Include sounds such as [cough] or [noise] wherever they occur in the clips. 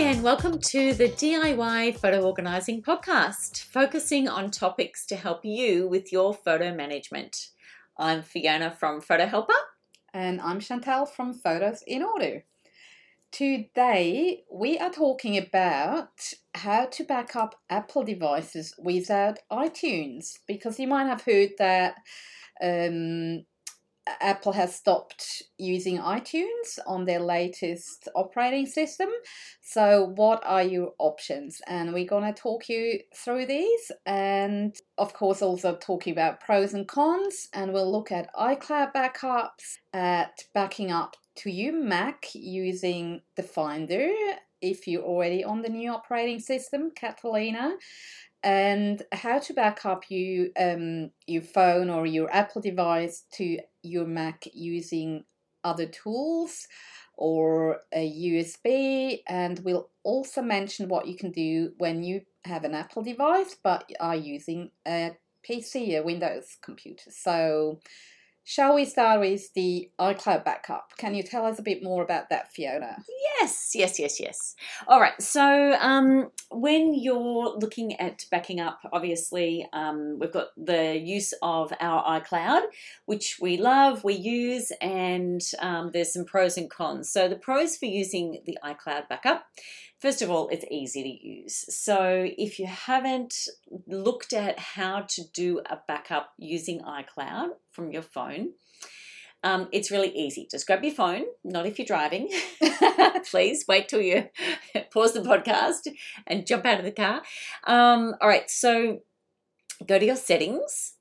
and welcome to the DIY Photo Organising Podcast, focusing on topics to help you with your photo management. I'm Fiona from Photo Helper. And I'm Chantal from Photos in Order. Today, we are talking about how to back up Apple devices without iTunes because you might have heard that um, Apple has stopped using iTunes on their latest operating system. So, what are your options? And we're going to talk you through these, and of course, also talking about pros and cons. And we'll look at iCloud backups, at backing up to your Mac using the Finder if you're already on the new operating system, Catalina, and how to back up you um, your phone or your Apple device to your Mac using other tools or a USB and we'll also mention what you can do when you have an Apple device but are using a PC, a Windows computer. So Shall we start with the iCloud backup? Can you tell us a bit more about that, Fiona? Yes, yes, yes, yes. All right. So um, when you're looking at backing up, obviously um, we've got the use of our iCloud, which we love, we use, and um, there's some pros and cons. So the pros for using the iCloud backup First of all, it's easy to use. So if you haven't looked at how to do a backup using iCloud from your phone, um, it's really easy. Just grab your phone, not if you're driving. [laughs] Please wait till you [laughs] pause the podcast and jump out of the car. Um, all right, so go to your settings.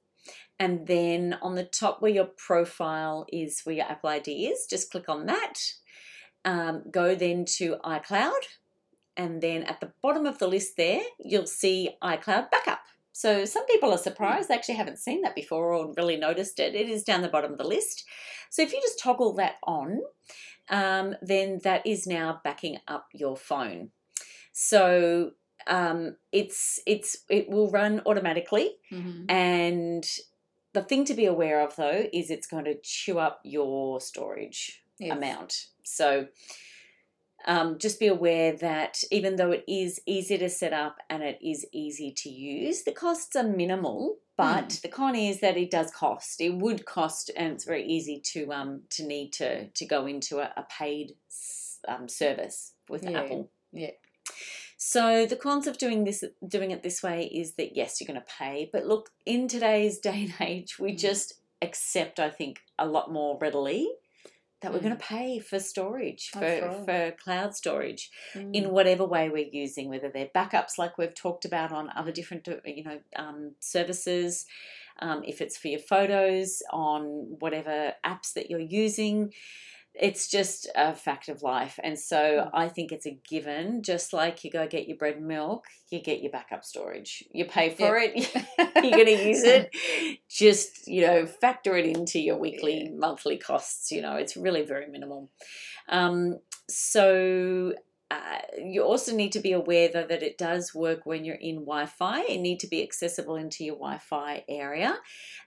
And then on the top where your profile is, where your Apple ID is, just click on that. Um, go then to iCloud and then at the bottom of the list there, you'll see iCloud Backup. So some people are surprised they actually haven't seen that before or really noticed it. It is down the bottom of the list. So if you just toggle that on, um, then that is now backing up your phone. So um, it's it's it will run automatically, mm-hmm. and the thing to be aware of though is it's going to chew up your storage yes. amount. So um, just be aware that even though it is easy to set up and it is easy to use, the costs are minimal. But mm. the con is that it does cost. It would cost, and it's very easy to um to need to to go into a, a paid um, service with yeah. Apple. Yeah. So the cons of doing this, doing it this way, is that yes, you're going to pay. But look, in today's [laughs] day and age, we mm. just accept, I think, a lot more readily that we're going to mm. pay for storage, for, right. for cloud storage mm. in whatever way we're using, whether they're backups like we've talked about on other different uh, you know um, services, um, if it's for your photos on whatever apps that you're using it's just a fact of life. And so hmm. I think it's a given. Just like you go get your bread and milk, you get your backup storage. You pay for yep. it, [laughs] you're [laughs] going to use it. Just, you know, factor it into your weekly, yeah. monthly costs. You know, it's really very minimal. Um, so uh, you also need to be aware though that it does work when you're in Wi-Fi. It need to be accessible into your Wi-Fi area,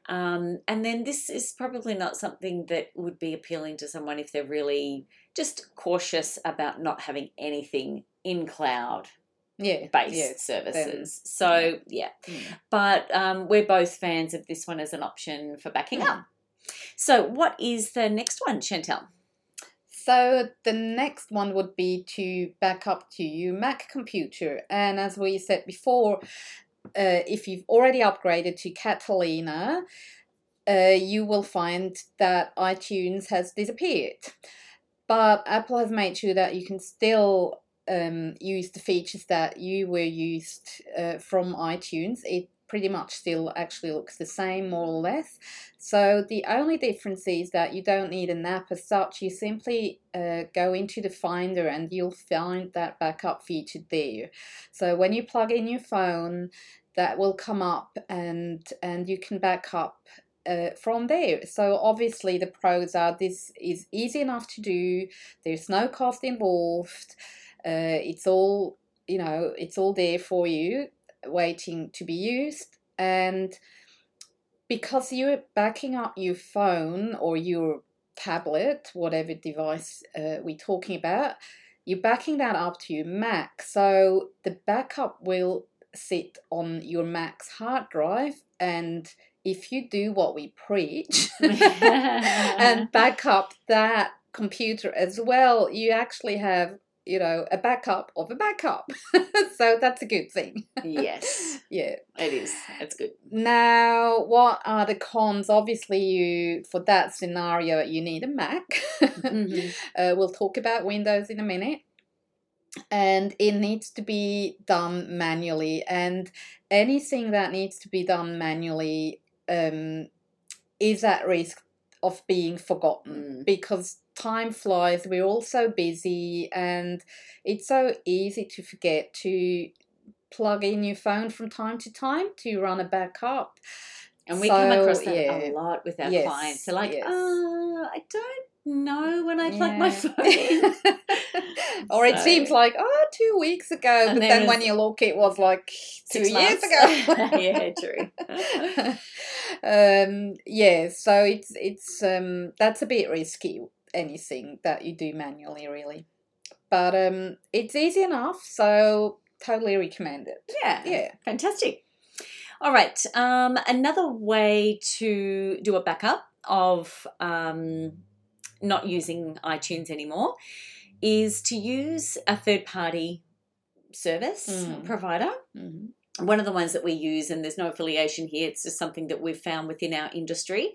um, and then this is probably not something that would be appealing to someone if they're really just cautious about not having anything in cloud yeah, based yeah, services. Then, so yeah, yeah. Mm. but um, we're both fans of this one as an option for backing mm. up. So what is the next one, Chantal? So the next one would be to back up to your Mac computer. And as we said before, uh, if you've already upgraded to Catalina, uh, you will find that iTunes has disappeared. But Apple has made sure that you can still um, use the features that you were used uh, from iTunes. It pretty much still actually looks the same, more or less. So the only difference is that you don't need an app as such. You simply uh, go into the Finder and you'll find that backup feature there. So when you plug in your phone, that will come up and and you can back up uh, from there. So obviously the pros are this is easy enough to do. There's no cost involved. Uh, it's all you know. It's all there for you waiting to be used and because you're backing up your phone or your tablet whatever device uh, we're talking about you're backing that up to your Mac. So the backup will sit on your Mac's hard drive. And if you do what we preach [laughs] and [laughs] back up that computer as well, you actually have you know, a backup of a backup. [laughs] so that's a good thing. yes. [laughs] Yeah. It is. It's good. Now, what are the cons? Obviously, you for that scenario, you need a Mac. [laughs] Mhm. uh, we'll talk about Windows in a minute. And it needs to be done manually. And anything that needs to be done manually um, is at risk of being forgotten Mm. because time flies. We're all so busy, and it's so easy to forget to plug in your phone from time to time to run a backup. And we come across that yeah. a lot with our Yes, clients. They're like, yes. uh, I don't know when I plug my [laughs] phone in. [laughs] or it seems like oh two weeks ago, And but then then when you look, it was like two years months. ago. [laughs] yeah, true. um, yeah, so it's it's um, that's a bit risky. Anything that you do manually, really, but um, it's easy enough. So totally recommend it. Yeah. Yeah. Fantastic. All right. Um, another way to do a backup of um, not using iTunes anymore is to use a third party service Mm. provider. Mhm. One of the ones that we use, and there's no affiliation here, it's just something that we've found within our industry,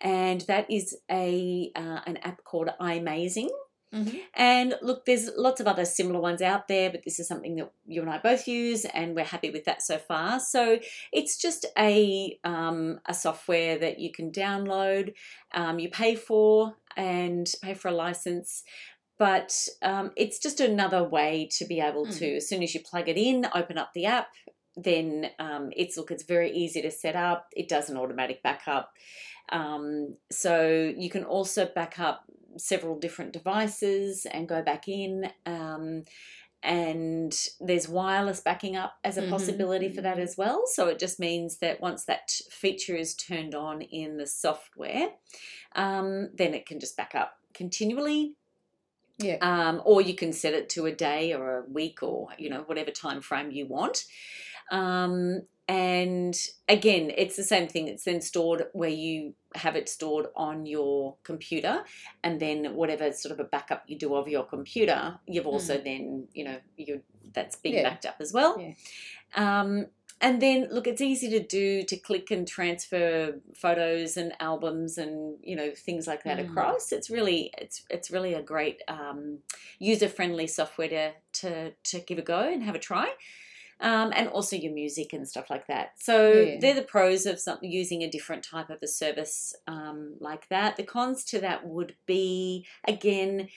and that is a uh, an app called iMazing. Mhm. And look, there's lots of other similar ones out there, but this is something that you and I both use, and we're happy with that so far. So it's just a um, a software that you can download, um, you pay for, and pay for a license. But um, it's just another way to be able to, as soon as you plug it in, open up the app, then um, it's look, it's very easy to set up. It does an automatic backup. Um, so you can also back up several different devices and go back in. Um, and there's wireless backing up as a Mhm, possibility for that as well. So it just means that once that feature is turned on in the software, um, then it can just back up continually Yeah. um, or you can set it to a day or a week or you know whatever time frame you want um, and again it's the same thing it's then stored where you have it stored on your computer and then whatever sort of a backup you do of your computer you've also then you know you that's being Yeah. backed up as well Yeah. um, and then look it's easy to do to click and transfer photos and albums and you know things like that Mm. across it's really it's it's really a great um, user friendly software to, to to give a go and have a try um, and also your music and stuff like that so Yeah. they're the pros of something using a different type of a service um, like that the cons to that would be again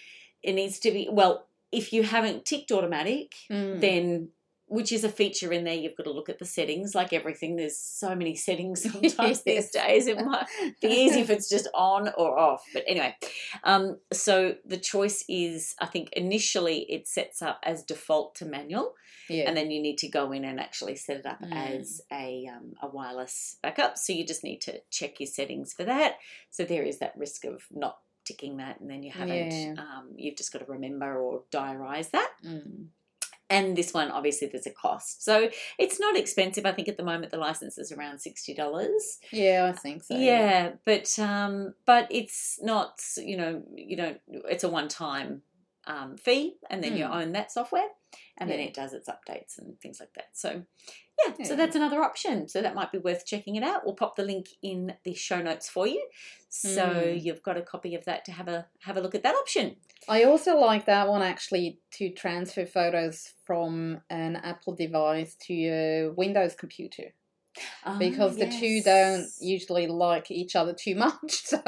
it needs to be well if you haven't ticked automatic Mm. then which is a feature in there you've got to look at the settings like everything there's so many [laughs] settings [laughs] sometimes these days it might be easy if it's just on or off but anyway um, so the choice is i think initially it sets up as default to manual yeah. and then you need to go in and actually set it up Mm. as a, um, a wireless backup so you just need to check your settings for that so there is that risk of not ticking that and then you haven't Yeah. um, you've just got to remember or diarize that Mm. And this one obviously there's a cost. So it's not expensive. I think at the moment the license is around $60 Yeah, I think so. yeah. But um but it's not you know you don't it's a one time um, fee and then you Mm. own that software and then it does its updates and things like that. So yeah, so that's another option. So that might be worth checking it out. We'll pop the link in the show notes for you. So Mm. you've got a copy of that to have a have a look at that option. I also like that one actually to transfer photos from an Apple device to a Windows computer because the two don't usually like each other too [laughs] much. So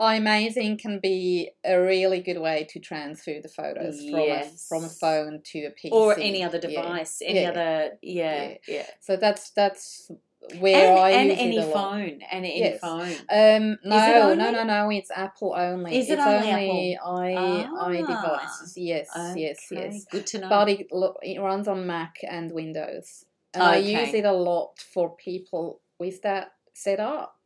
iMazing can be a really good way to transfer the photos Yes. from a from a phone to a PC or any other Yeah. device any Yeah. other yeah yeah, So that's that's where I and, and use any it a lot. phone and any Yes. phone Um, no, no, only? no, no. It's Apple only. Is it it's only i Ah. i devices. Yes, yes, Okay, yes. good to know But it it runs on Mac and Windows, and I use it a lot for people with that set up.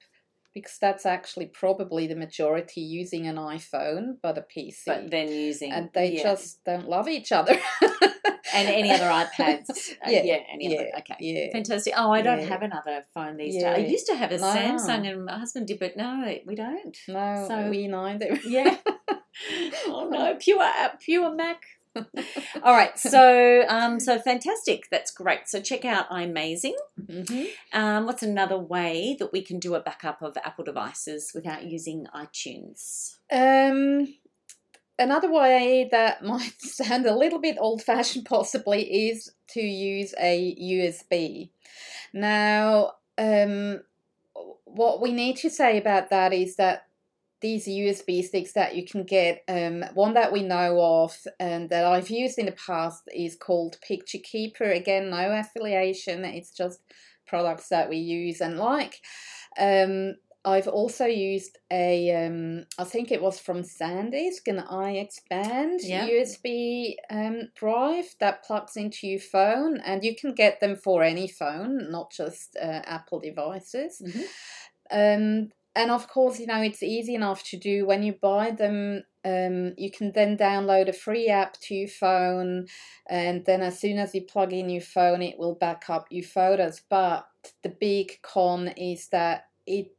because that's actually probably the majority using an iPhone but a PC. But then using and they yeah. just don't love each other. [laughs] and any other iPads. [laughs] Uh, Yeah, yeah, any yeah, other. Okay. yeah. Fantastic. Oh, I don't Yeah. have another phone these days. I used to have a No. Samsung, and my husband did, but no, we don't. No, So- we neither. Yeah. [laughs] oh no, pure pure Mac. [laughs] All right, so um, so fantastic. That's great. So check out iMazing. hmm Um, what's another way that we can do a backup of Apple devices without using iTunes? Um, another way that [laughs] might sound a little bit old fashioned, possibly, is to use a USB. Now, um, what we need to say about that is that these USB sticks that you can get, um, one that we know of and that I've used in the past is called Picture Keeper. Again, no affiliation, it's just products that we use and like. Um, I've also used a, um, I think it was from SanDisk, an iXpand Yeah. USB um, drive that plugs into your phone, and you can get them for any phone, not just uh, Apple devices. Mhm. Um, and of course, you know, it's easy enough to do when you buy them. Um, you can then download a free app to your phone, and then as soon as you plug in your phone, it will back up your photos. But the big con is that it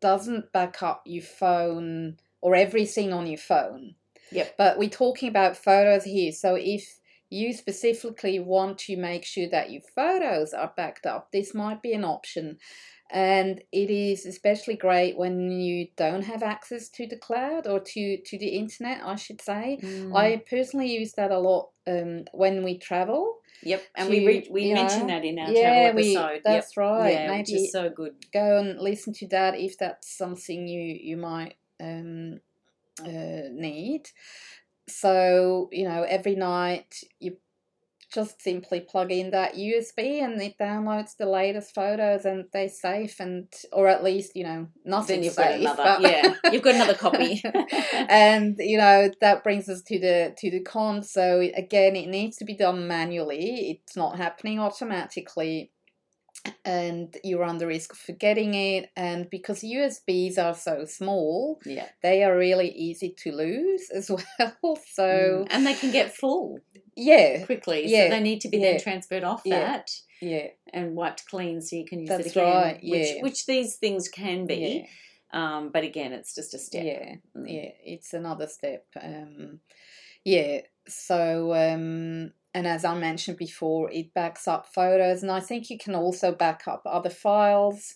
doesn't back up your phone or everything on your phone. Yep. But we're talking about photos here. So if you specifically want to make sure that your photos are backed up, this might be an option. And it is especially great when you don't have access to the cloud or to, to the internet, I should say. Mm. I personally use that a lot um, when we travel. Yep, and to, we re- we you mentioned that in our yeah, travel we, episode. that's yep. right. Yeah, which is so good. go and listen to that if that's something you you might um, uh, need. So you know, every night you just simply plug in that USB and it downloads the latest photos and they're safe and or at least you know nothing you've got another. but- Yeah, [laughs] you've got another copy. [laughs] and you know that brings us to the to the con so again it needs to be done manually it's not happening automatically and you're on the risk of forgetting it and because usbs are so small yeah. they are really easy to lose as [laughs] well so Mm. and they can get full yeah quickly. Yeah, So they need to be then transferred off yeah. that yeah and wiped clean so you can use it again. right, Which, yeah. which these things can be. yeah Um, but again, it's just a step. yeah Mm. yeah it's another step um yeah so um and as i mentioned before it backs up photos and i think you can also back up other files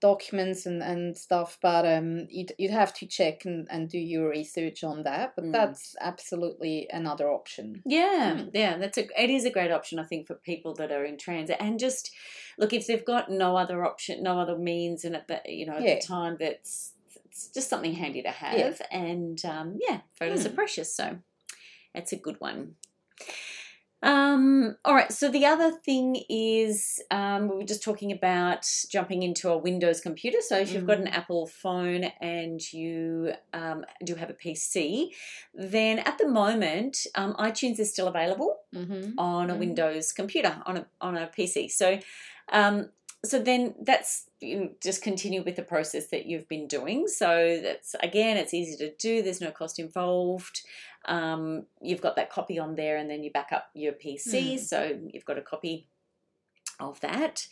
documents and, and stuff but um you'd, you'd have to check and, and do your research on that but Mm. that's absolutely another option Yeah, Mm. yeah, that's a it is a great option I think for people that are in transit and just look if they've got no other option, no other means, and at the you know at Yeah. the time that's it's just something handy to have, and um, yeah, photos are Mm. precious, so it's a good one. Um, all right, so the other thing is um, we were just talking about jumping into a Windows computer. So if you've got an Mm. Apple phone and you um, do have a PC, then at the moment um, iTunes is still available mm-hmm. on a Mhm. Windows computer on a on a PC. So, um, so then that's you know, just continue with the process that you've been doing. So that's again, it's easy to do. There's no cost involved. Um, you've got that copy on there, and then you back up your PC. Mm. So you've got a copy of that.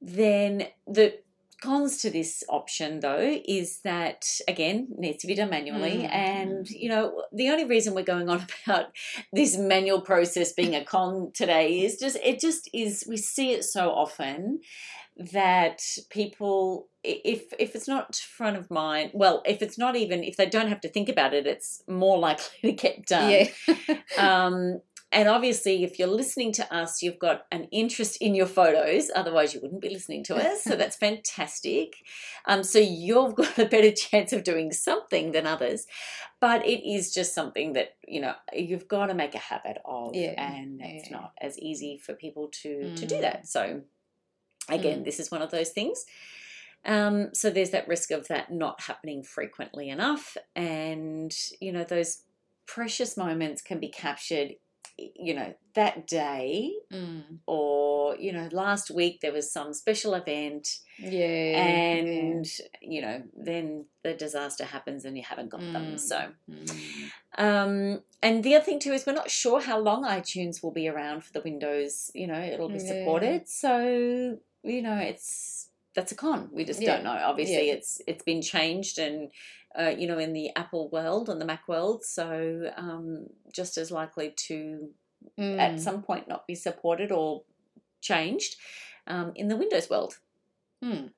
Then the cons to this option though is that again needs to be done manually. Mm. and you know the only reason we're going on [laughs] about this manual process being a con today is just it just is we see it so often that people if if it's not front of mind well if it's not even if they don't have to think about it it's more [laughs] likely to get done. Yeah. Um, and obviously, if you're listening to us, you've got an interest in your photos. Otherwise, you wouldn't be listening to us. So that's [laughs] fantastic. Um, so you've got a better chance of doing something than others. But it is just something that you know you've got to make a habit of, Yeah, and it's yeah. not as easy for people to to do Mm. that. So again, Mm. this is one of those things. Um, so there's that risk of that not happening frequently enough, and you know those precious moments can be captured you know, that day Mm. or, you know, last week there was some special event Yeah. and, you know, then the disaster happens and you haven't got them. Mm. So. Mm. um, and the other thing too is we're not sure how long iTunes will be around for the Windows. You know, it'll be Yeah. supported. So you know, it's that's a con. We just Yeah. don't know. Obviously, Yeah. it's it's been changed, and uh, you know, in the Apple world and the Mac world, so um, just as likely to at Mm. some point not be supported or changed um, in the Windows world. Mm.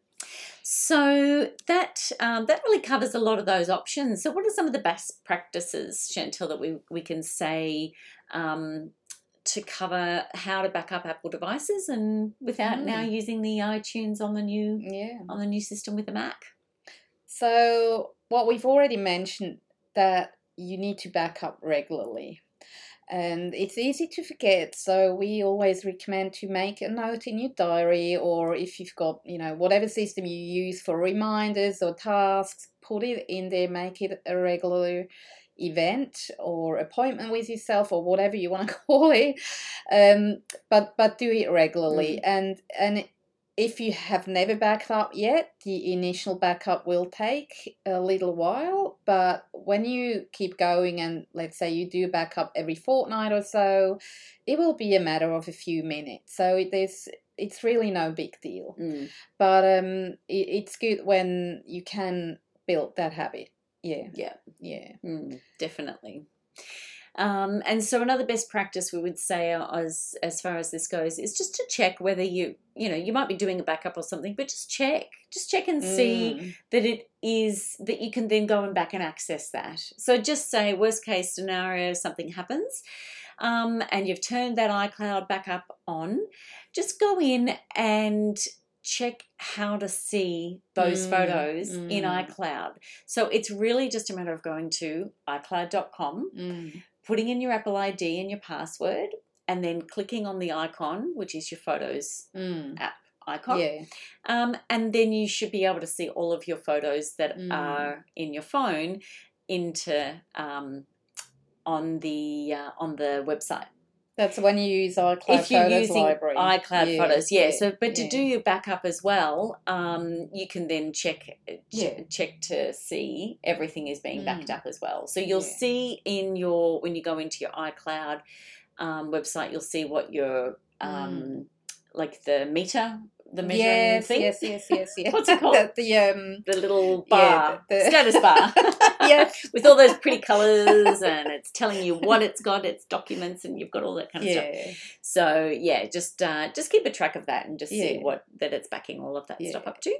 So that um, that really covers a lot of those options. So, what are some of the best practices, Chantal, that we we can say um, to cover how to back up Apple devices and without now mm. using the iTunes on the new Yeah. on the new system with the Mac? So, what we've already mentioned that you need to back up regularly. And it's easy to forget, so we always recommend to make a note in your diary or if you've got, you know, whatever system you use for reminders or tasks, put it in there, make it a regular event or appointment with yourself or whatever you want to [laughs] call it. Um, but but do it regularly and and if you have never backed up yet, the initial backup will take a little while. But when you keep going, and let's say you do backup every fortnight or so, it will be a matter of a few minutes. So it is. It's really no big deal. Mm. But um, it, it's good when you can build that habit. Yeah. Yeah. Yeah. Mm, definitely. Um, and so another best practice we would say as as far as this goes is just to check whether you you know you might be doing a backup or something, but just check, just check and see Mm. that it is that you can then go and back and access that. So just say worst case scenario something happens, um, and you've turned that iCloud backup on. Just go in and check how to see those Mm, photos in mm. iCloud. So it's really just a matter of going to iCloud.com, Mm. putting in your Apple ID and your password, and then clicking on the icon, which is your photos Mm. icon. Yeah. Um, and then you should be able to see all of your photos that Mm. are in your phone into um, on the uh, on the website. That's when you use iCloud if you're Photos using Library. iCloud Yeah, Photos, yeah. yeah, So, but to yeah. do your backup as well, um, you can then check ch- check to see everything is being backed Mm. up as well. So you'll see in your when you go into your iCloud um, website, you'll see what your um, like the meter, the measuring yes, thing, yes, yes, yes, [laughs] yes. What's it called? the, the um, the little Yeah, bar, the- the- status bar. yeah, With all those pretty colours, and it's telling you what it's got, its documents, and you've got all that kind of stuff. yeah, So yeah, just uh, just keep a track of that and just see what that it's backing all of that Yeah. stuff up to.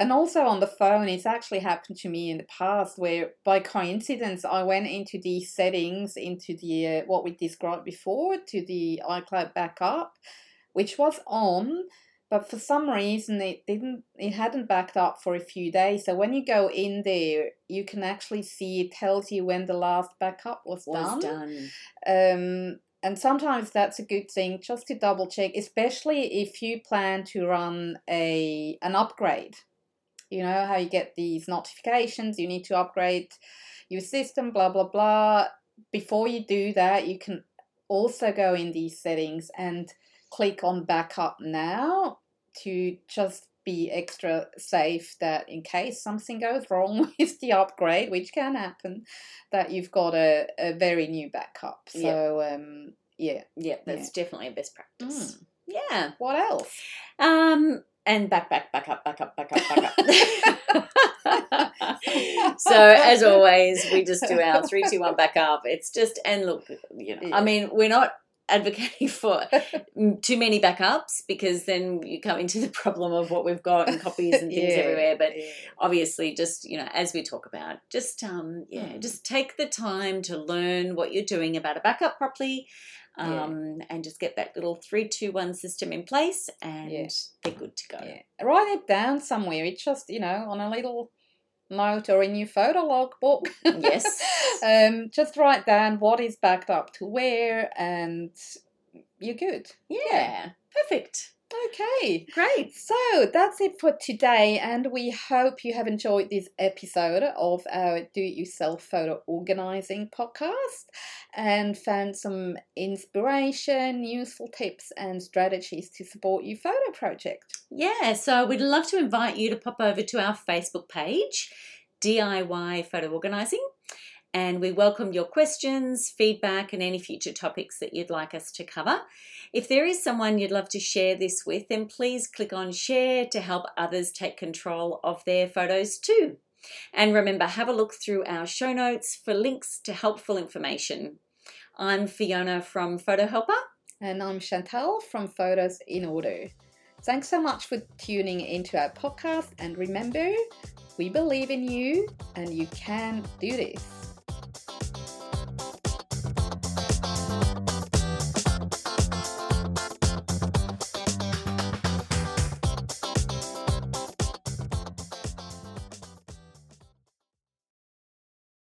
and also on the phone, it's actually happened to me in the past where, by coincidence, I went into the settings into the uh, what we described before to the iCloud backup, which was on. But for some reason, it didn't. It hadn't backed up for a few days. So when you go in there, you can actually see it tells you when the last backup was, Was done. done. Um, and sometimes that's a good thing just to double check, especially if you plan to run a an upgrade. You know how you get these notifications, you need to upgrade your system, blah blah blah. Before you do that, you can also go in these settings and click on backup now to just be extra safe that in case something goes [laughs] wrong with the upgrade, which can happen, that you've got a, a very new backup. Yeah. So um yeah. Yeah, that's definitely a best practice. Mm. Yeah. What else? Um, and back, back, back up, back up, back up, back up. [laughs] so as always, we just do our three, two, one back up. It's just and look, you know, Yeah. I mean, we're not advocating [laughs] for [laughs] too many backups because then you come into the problem of what we've got and copies and things Yeah, everywhere. But yeah. obviously just you know as we talk about just um yeah Mm. just take the time to learn what you're doing about a backup properly Yeah. um and just get that little three two one system in place and they're good to go Yeah. Write it down somewhere. It's just, you know, on a little note or in your photo log book. Yes. [laughs] um, just write down what is backed up to where and you're good. yeah perfect Okay. Great. So that's it for today, and we hope you have enjoyed this episode of our Do It Yourself Photo Organizing podcast and found some inspiration, useful tips, and strategies to support your photo project. Yeah, so we'd love to invite you to pop over to our Facebook page, DIY Photo Organising, and we welcome your questions, feedback, and any future topics that you'd like us to cover. If there is someone you'd love to share this with, then please click on share to help others take control of their photos too. And remember, have a look through our show notes for links to helpful information. I'm Fiona from Photo Helper. And I'm Chantal from Photos in Order. Thanks so much for tuning into our podcast. And remember, we believe in you and you can do this.